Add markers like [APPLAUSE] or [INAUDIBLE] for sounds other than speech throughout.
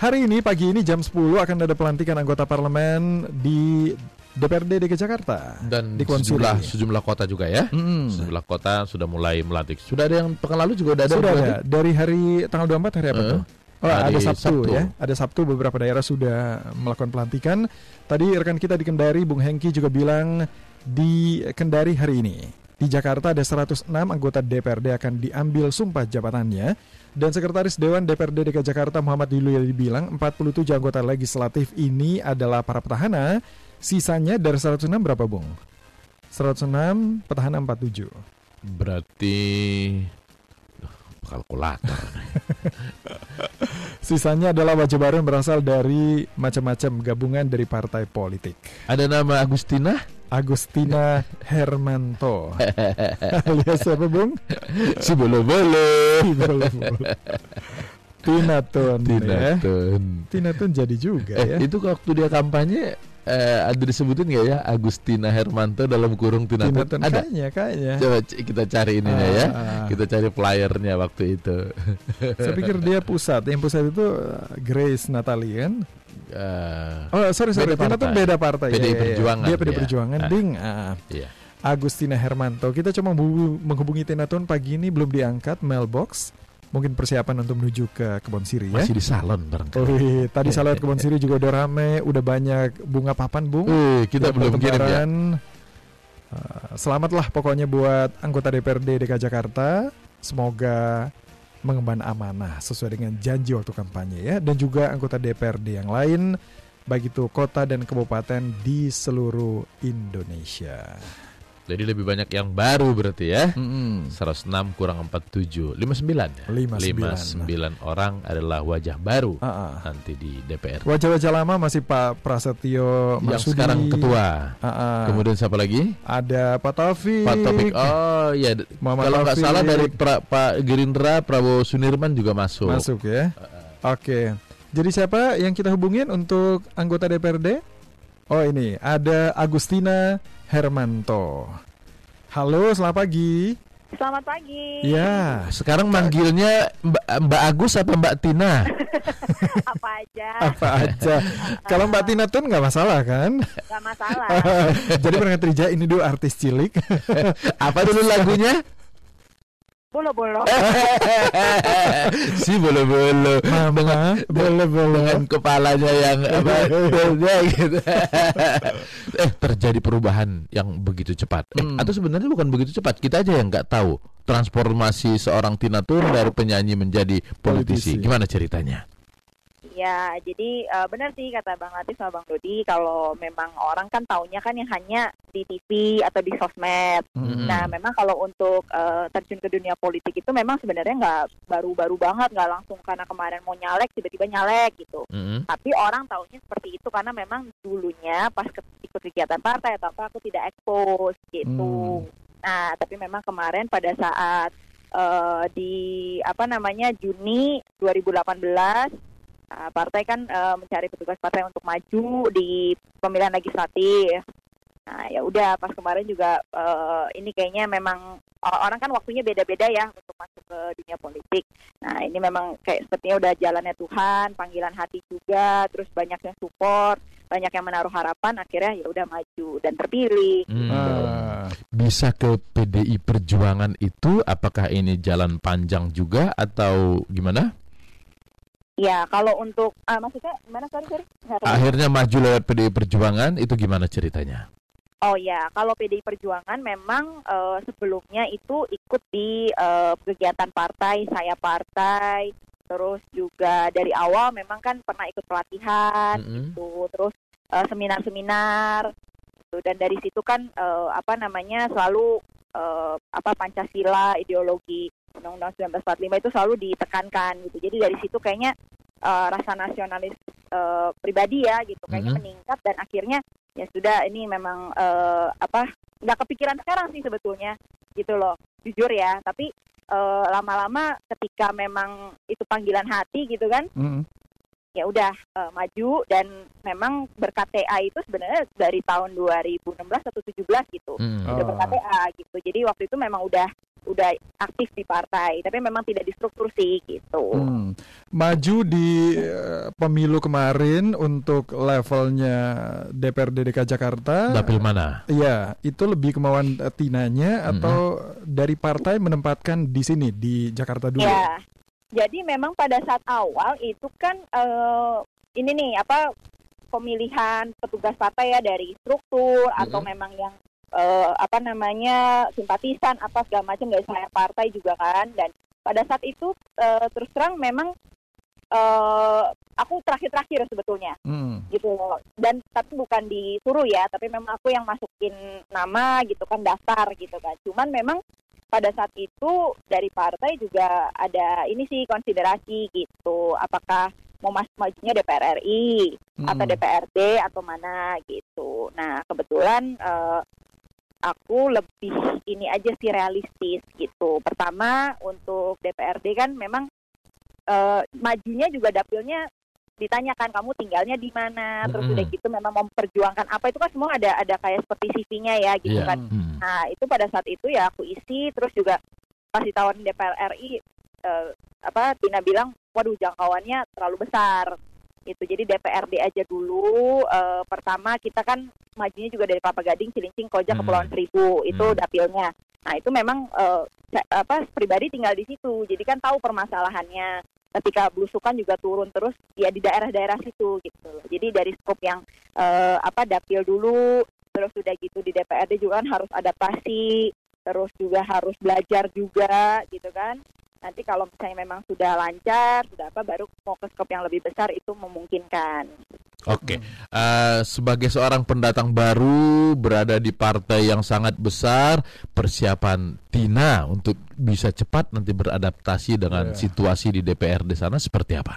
Hari ini pagi ini jam 10 akan ada pelantikan anggota parlemen di DPRD DKI Jakarta Dan di sejumlah sejumlah kota juga ya. Mm-mm. Sejumlah kota sudah mulai melantik. Sudah ada yang pekan lalu juga udah ada. Sudah ada dari hari tanggal 24 hari apa Eh, tuh? Oh, hari ada Sabtu, Sabtu. ya. Ada Sabtu beberapa daerah sudah melakukan pelantikan. Tadi rekan kita di Kendari Bung Hengki juga bilang di Kendari hari ini di Jakarta ada 106 anggota DPRD akan diambil sumpah jabatannya dan Sekretaris Dewan DPRD DKI Jakarta Muhammad Yuli bilang 47 anggota legislatif ini adalah para petahana. Sisanya dari 106 berapa, Bung? 106 petahana 47. Berarti kalkulator. [LAUGHS] Sisanya adalah wajah baru yang berasal dari macam-macam gabungan dari partai politik. ada nama Agustina? Agustina Hermanto [LAUGHS] alias siapa bung? Si bolo bolo. Tina Tun Tina ya. Tun. Tina Tun jadi juga Eh, ya. itu waktu dia kampanye eh, ada disebutin nggak ya Agustina Hermanto dalam kurung Tina, Tina Tun? Tun Ada. kayaknya kayaknya. Coba kita cari ininya ya. Ah, Kita cari flyernya waktu itu. Saya pikir dia [LAUGHS] pusat. Yang pusat itu uh, Grace Natalie Eh, Oh sorry sorry. Beda Tina partai. beda partai. PDI Ya, ya, ya. Perjuangan Dia PDI dia. Perjuangan. Ah. Ding. Ah. iya. Agustina Hermanto. Kita coba menghubungi, Tina Tun pagi ini belum diangkat mailbox. Mungkin persiapan untuk menuju ke Kebon Siri ya. Masih di salon barangkali. Wih, tadi lihat Kebon [LAUGHS] Siri juga udah rame, udah banyak bunga papan bung. Eh, kita belum kirim ya. Uh, selamatlah pokoknya buat anggota DPRD DKI Jakarta. Semoga mengemban amanah sesuai dengan janji waktu kampanye ya. Dan juga anggota DPRD yang lain, baik itu kota dan kabupaten di seluruh Indonesia. Jadi lebih banyak yang baru berarti ya. Mm-mm. 106 kurang 47 59 ya. 59. 59 orang adalah wajah baru Ah, ah. nanti di DPR. Wajah-wajah lama masih Pak Prasetyo Yang Marsudi. sekarang ketua. Ah, ah. Kemudian siapa lagi? ada Pak Taufik. Pak Topik. Oh iya, d- Muhammad kalau nggak Taufik. salah dari pra- Pak Gerindra Prabowo Sunirman juga masuk. Masuk ya. Oke. Jadi siapa yang kita hubungin untuk anggota DPRD? Oh ini ada Agustina Hermanto. Halo, selamat pagi. Selamat pagi. Ya, Sekarang manggilnya Mbak, Mbak Agus apa Mbak Tina? [LAUGHS] Apa aja? apa aja. Kalau Mbak Tina Tun nggak masalah kan? Gak masalah. [LAUGHS] Jadi berangkat Rija ini dulu artis cilik. [LAUGHS] apa dulu lagunya? Bolo-bolo. [LAUGHS] si bolo-bolo Mama, boleh boleh. dengan kepalanya yang apa [LAUGHS] ya, gitu. [LAUGHS] eh terjadi perubahan yang begitu cepat eh, Hmm. atau sebenarnya bukan begitu cepat kita aja yang nggak tahu transformasi seorang Tina Tun dari penyanyi menjadi politisi, Politisi. gimana ceritanya ya, jadi eh, benar sih kata Bang Latif sama Bang Dodi kalau memang orang kan taunya kan yang hanya di TV atau di sosmed. Hmm. Nah, memang kalau untuk eh, terjun ke dunia politik itu memang sebenarnya nggak baru-baru banget, nggak langsung karena kemarin mau nyalek tiba-tiba nyalek gitu. Mm-mm. Tapi orang taunya seperti itu karena memang dulunya pas ke- ikut kegiatan partai atau apa aku tidak expose gitu. Hmm. Nah, tapi memang kemarin pada saat eh, di apa namanya Juni 2018 nah, partai kan eh, mencari petugas partai untuk maju di pemilihan legislatif. Nah, ya udah pas kemarin juga eh, ini kayaknya memang or- orang kan waktunya beda-beda ya untuk masuk ke dunia politik. Nah, ini memang kayak sepertinya udah jalannya Tuhan, panggilan hati juga, terus banyak yang support, banyak yang menaruh harapan, akhirnya ya udah maju dan terpilih. Hmm. Ah, bisa ke PDI Perjuangan itu apakah ini jalan panjang juga atau gimana Ya, kalau untuk ah, maksudnya gimana sorry sorry? Akhirnya maju lewat PDI Perjuangan itu gimana ceritanya Oh ya, kalau PDI Perjuangan memang eh, sebelumnya itu ikut di eh, kegiatan partai, saya partai, terus juga dari awal memang kan pernah ikut pelatihan, Mm-mm. gitu, terus eh, seminar-seminar, gitu. dan dari situ kan eh, apa namanya selalu eh, apa Pancasila, ideologi Undang-Undang 1945 itu selalu ditekankan gitu. Jadi dari situ kayaknya eh, rasa nasionalis eh, pribadi ya gitu, kayaknya Mhm. meningkat dan akhirnya ya sudah ini memang eh, apa nggak kepikiran sekarang sih sebetulnya gitu loh jujur ya tapi lama-lama ketika memang itu panggilan hati gitu kan mm. ya udah eh, maju dan memang berkat TA itu sebenarnya dari tahun 2016 atau 17 gitu Hmm. udah gitu jadi waktu itu memang udah udah aktif di partai, tapi memang tidak di struktur sih gitu. Hmm. Maju di uh, pemilu kemarin untuk levelnya DPRD DKI Jakarta. Dapil mana? Iya, itu lebih kemauan uh, Tinanya atau hmm. dari partai menempatkan di sini di Jakarta dulu. Ya. Jadi memang pada saat awal itu kan uh, ini nih apa pemilihan petugas partai ya dari struktur hmm. atau memang yang uh, apa namanya simpatisan apa segala macam dari saya partai juga kan. Dan pada saat itu uh, terus terang memang uh, aku terakhir-terakhir sebetulnya. Hmm. gitu dan tapi bukan disuruh ya tapi memang aku yang masukin nama gitu kan daftar gitu kan. Cuman memang pada saat itu dari partai juga ada ini sih konsiderasi gitu. Apakah mau masuk majunya DPR RI hmm. atau DPRD atau mana gitu. Nah kebetulan uh, aku lebih ini aja sih realistis gitu. Pertama untuk DPRD kan memang uh, majunya juga dapilnya ditanyakan kamu tinggalnya di mana, terus mm udah gitu memang memperjuangkan apa itu kan semua ada ada kayak seperti CV-nya ya gitu yeah. kan. Mm. Nah itu pada saat itu ya aku isi, terus juga pas ditawarin DPR RI uh, apa Tina bilang, waduh jangkauannya terlalu besar itu jadi DPRD aja dulu uh, pertama kita kan majunya juga dari Kelapa Gading, Cilincing, Koja, hmm. Kepulauan Seribu itu hmm. dapilnya. Nah itu memang uh, apa pribadi tinggal di situ, jadi kan tahu permasalahannya. Ketika belusukan juga turun terus ya di daerah-daerah situ gitu. Jadi dari skop yang uh, apa dapil dulu, terus sudah gitu di DPRD juga kan harus adaptasi, terus juga harus belajar juga gitu kan nanti kalau misalnya memang sudah lancar sudah apa baru mau ke skop yang lebih besar itu memungkinkan. Oke, okay. uh, eh, sebagai seorang pendatang baru berada di partai yang sangat besar, persiapan Tina untuk bisa cepat nanti beradaptasi dengan yeah. situasi di DPR di sana seperti apa?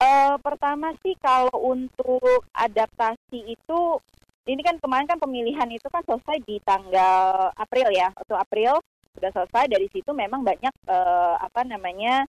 Uh, pertama sih kalau untuk adaptasi itu ini kan kemarin kan pemilihan itu kan selesai di tanggal April ya atau April sudah selesai dari situ memang banyak uh, apa namanya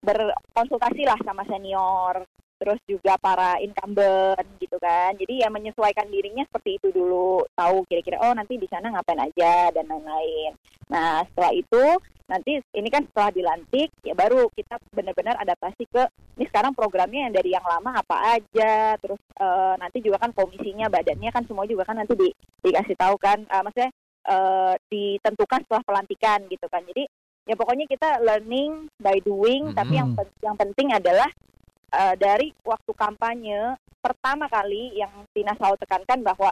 berkonsultasi lah sama senior terus juga para incumbent gitu kan. Jadi ya menyesuaikan dirinya seperti itu dulu tahu kira-kira oh nanti di sana ngapain aja dan lain-lain. Nah setelah itu nanti ini kan setelah dilantik ya baru kita benar-benar adaptasi ke ini sekarang programnya yang dari yang lama apa aja terus uh, nanti juga kan komisinya badannya kan semua juga kan nanti di, dikasih tahu kan. Uh, maksudnya uh, ditentukan setelah pelantikan gitu kan. Jadi ya pokoknya kita learning by doing, mm -hmm. tapi yang yang penting adalah uh, dari waktu kampanye pertama kali yang Tina selalu tekankan bahwa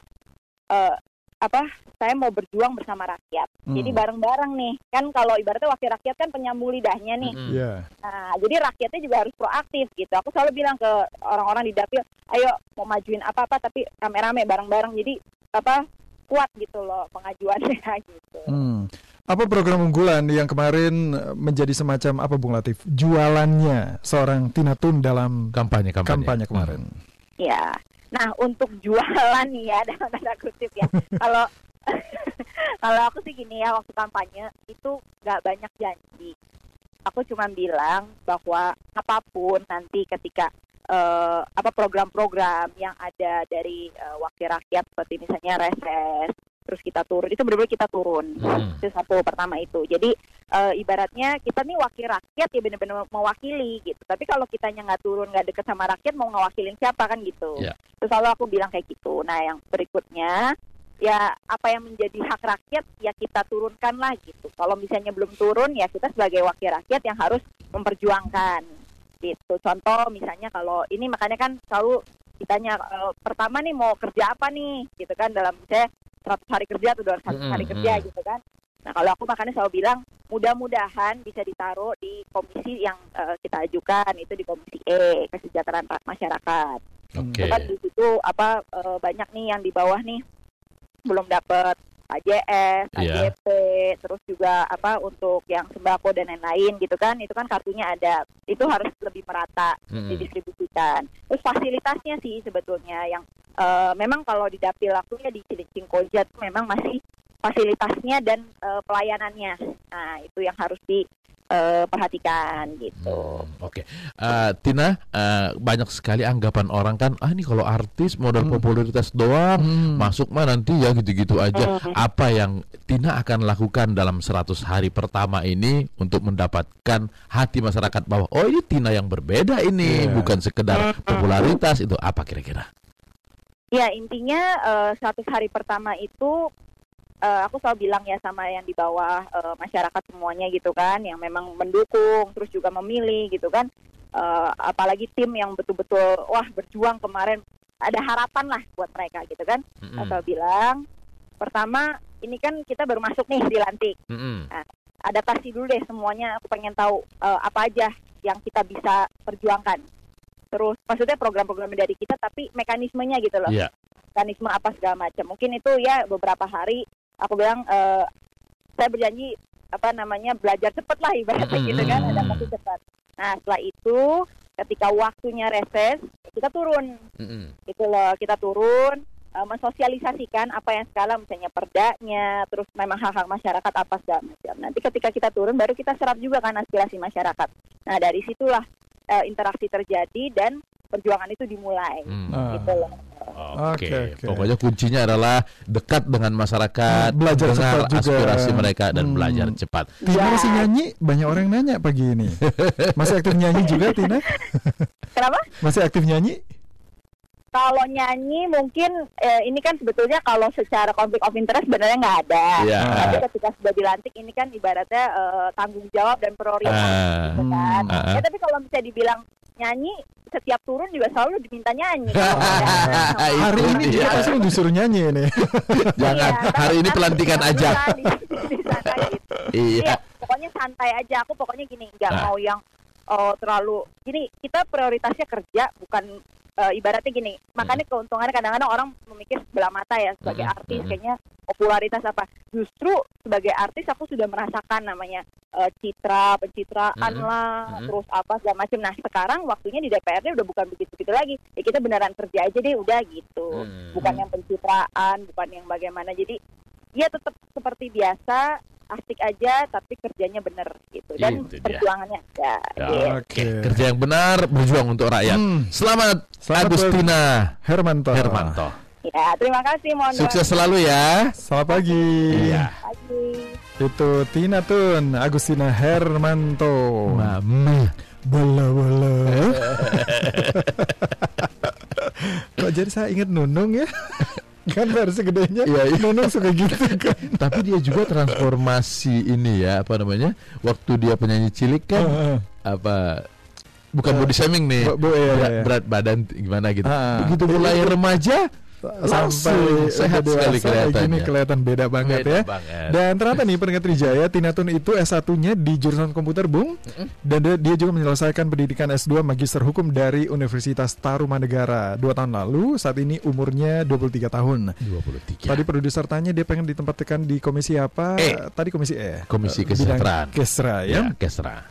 uh, apa saya mau berjuang bersama rakyat. Hmm. Jadi bareng-bareng nih. Kan kalau ibaratnya wakil rakyat kan penyambung lidahnya nih. Hmm. Yeah. Nah, jadi rakyatnya juga harus proaktif gitu. Aku selalu bilang ke orang-orang di dapil, ayo mau majuin apa-apa tapi rame-rame bareng-bareng. Jadi apa kuat gitu loh pengajuannya [LAUGHS] gitu. Hmm. Apa program unggulan yang kemarin menjadi semacam apa Bung Latif jualannya seorang Tina Tun dalam kampanye kampanye, kampanye kemarin? Ya, nah untuk jualan ya [LAUGHS] dalam tanda kutip ya. [LAUGHS] Kalau kalau aku sih gini ya waktu kampanye itu nggak banyak janji. Aku cuma bilang bahwa apa pun nanti ketika uh, apa program-program yang ada dari uh, wakil rakyat seperti misalnya reses terus kita turun itu benar-benar kita turun. Hmm. itu satu pertama itu. Jadi uh, ibaratnya kita nih wakil rakyat ya benar-benar mewakili gitu. Tapi kalau kitanya nggak turun nggak deket sama rakyat mau ngawakilin siapa kan gitu. Yeah. terus selalu aku bilang kayak gitu. Nah yang berikutnya ya apa yang menjadi hak rakyat ya kita turunkan lah gitu. Kalau misalnya belum turun ya kita sebagai wakil rakyat yang harus memperjuangkan gitu. Contoh misalnya kalau ini makanya kan selalu ditanya e, pertama nih mau kerja apa nih? Gitu kan dalam misalnya 100 hari kerja atau 200 mm-hmm. hari kerja gitu kan. Nah kalau aku makanya selalu bilang mudah-mudahan bisa ditaruh di komisi yang uh, kita ajukan itu di komisi E kesejahteraan masyarakat. Okay. kan di situ apa uh, banyak nih yang di bawah nih belum dapat AJS, yeah. AJP, terus juga apa untuk yang sembako dan lain-lain gitu kan, itu kan kartunya ada, itu harus lebih merata mm-hmm. didistribusikan. Terus fasilitasnya sih sebetulnya yang uh, memang kalau di dapil aku ya di Cilincing Koja memang masih fasilitasnya dan uh, pelayanannya, nah itu yang harus di uh, perhatikan gitu. Hmm, Oke, uh, Tina, uh, banyak sekali anggapan orang kan, ah ini kalau artis modal Hmm. popularitas doang, Hmm. masuk mah nanti ya gitu-gitu aja. Hmm. Apa yang Tina akan lakukan dalam 100 hari pertama ini untuk mendapatkan hati masyarakat bahwa oh ini Tina yang berbeda ini, Iya. bukan sekedar popularitas itu apa kira-kira? Ya intinya uh, 100 hari pertama itu uh, aku selalu bilang ya sama yang di bawah uh, masyarakat semuanya gitu kan, yang memang mendukung, terus juga memilih gitu kan. Uh, apalagi tim yang betul-betul wah berjuang kemarin ada harapan lah buat mereka gitu kan. Mm-mm. Aku selalu bilang pertama ini kan kita baru masuk nih di lantik. Mm-mm. adaptasi dulu deh semuanya. Aku pengen tahu eh, apa aja yang kita bisa perjuangkan. Terus maksudnya program-program dari kita tapi mekanismenya gitu loh. Iya. Mekanisme apa segala macam. Mungkin itu ya beberapa hari aku bilang eh, saya berjanji apa namanya belajar cepat lah ibaratnya gitu kan Mm-mm. adaptasi cepat. Nah setelah itu ketika waktunya reses kita turun Mm-mm. itu loh kita turun eh, mensosialisasikan apa yang sekarang misalnya perdanya terus memang hak-hak masyarakat apa segala macam nanti ketika kita turun baru kita serap juga kan aspirasi masyarakat nah dari situlah eh, interaksi terjadi dan perjuangan itu dimulai Mm. Ah. gitu loh Oke, Oke, oke. pokoknya kuncinya adalah dekat dengan masyarakat, Hmm, belajar dengar cepat juga. aspirasi mereka dan Hmm. belajar cepat. Tina Ya. masih nyanyi? Banyak orang nanya pagi ini. [LAUGHS] Masih aktif nyanyi juga Tina? kenapa Masih aktif nyanyi? kalau nyanyi mungkin eh, ini kan sebetulnya kalau secara konflik of interest sebenarnya nggak ada Iya. tapi ketika sudah dilantik ini kan ibaratnya eh, tanggung jawab dan prioritas Ah. gitu kan. Hmm. Ah. Ya tapi kalau bisa dibilang nyanyi setiap turun juga selalu diminta nyanyi. Kalau [LAUGHS] ada- Hari ini dia. kita pasti disuruh nyanyi ini. [LAUGHS] Jangan, Iya, hari ini pelantikan aja. di, [LAUGHS] di sana gitu. Iya. Iya, pokoknya santai aja. Aku pokoknya gini, nggak Ah. mau yang oh, terlalu gini. Kita prioritasnya kerja, bukan eh, ibaratnya gini. Makanya keuntungannya kadang-kadang orang memikir sebelah mata ya sebagai Mm-mm, artis mm-mm. kayaknya popularitas apa. Justru sebagai artis aku sudah merasakan namanya eh, citra, pencitraan Mm-mm, lah, mm-mm. terus apa segala macam. Nah sekarang waktunya di DPRD udah bukan begitu-begitu lagi. Ya kita beneran kerja aja deh, udah gitu. Hmm. Bukan yang pencitraan, bukan yang bagaimana. Jadi ya tetap seperti biasa asik aja tapi kerjanya bener gitu dan Itu dia. perjuangannya ada Ya, gitu. Oke, kerja yang benar, berjuang untuk rakyat. Hmm. Selamat, Selamat Agustina Hermanto. Hermanto. ya terima kasih mohon Sukses selalu ya. Selamat pagi. Iya. pagi. Itu Tina Tun, Agustina Hermanto. Mama. Bola bola. [LAUGHS] Kok jadi saya ingat Nunung ya? [LAUGHS] kan versi gedenya Iya, iya. Nunung suka gitu [LAUGHS] kan. Tapi dia juga transformasi ini ya, apa namanya? Waktu dia penyanyi cilik kan Heeh. apa bukan Eh, body shaming nih. Bu- bu- iya, berat, iya. berat badan gimana gitu. Ah. Begitu mulai remaja sampai sehat sekali dewasa, kelihatannya. Gini kelihatan beda banget beda ya. banget. Dan ternyata nih pendengar Trijaya, Tina Tun itu S1-nya di jurusan komputer, Bung. Dan dia, dia juga menyelesaikan pendidikan S2 Magister Hukum dari Universitas Tarumanegara dua tahun lalu. Saat ini umurnya 23 tahun. 23. Tadi produser tanya dia pengen ditempatkan di komisi apa? E. Tadi komisi E. Komisi Kesejahteraan. Kesra ya. ya, Kesra.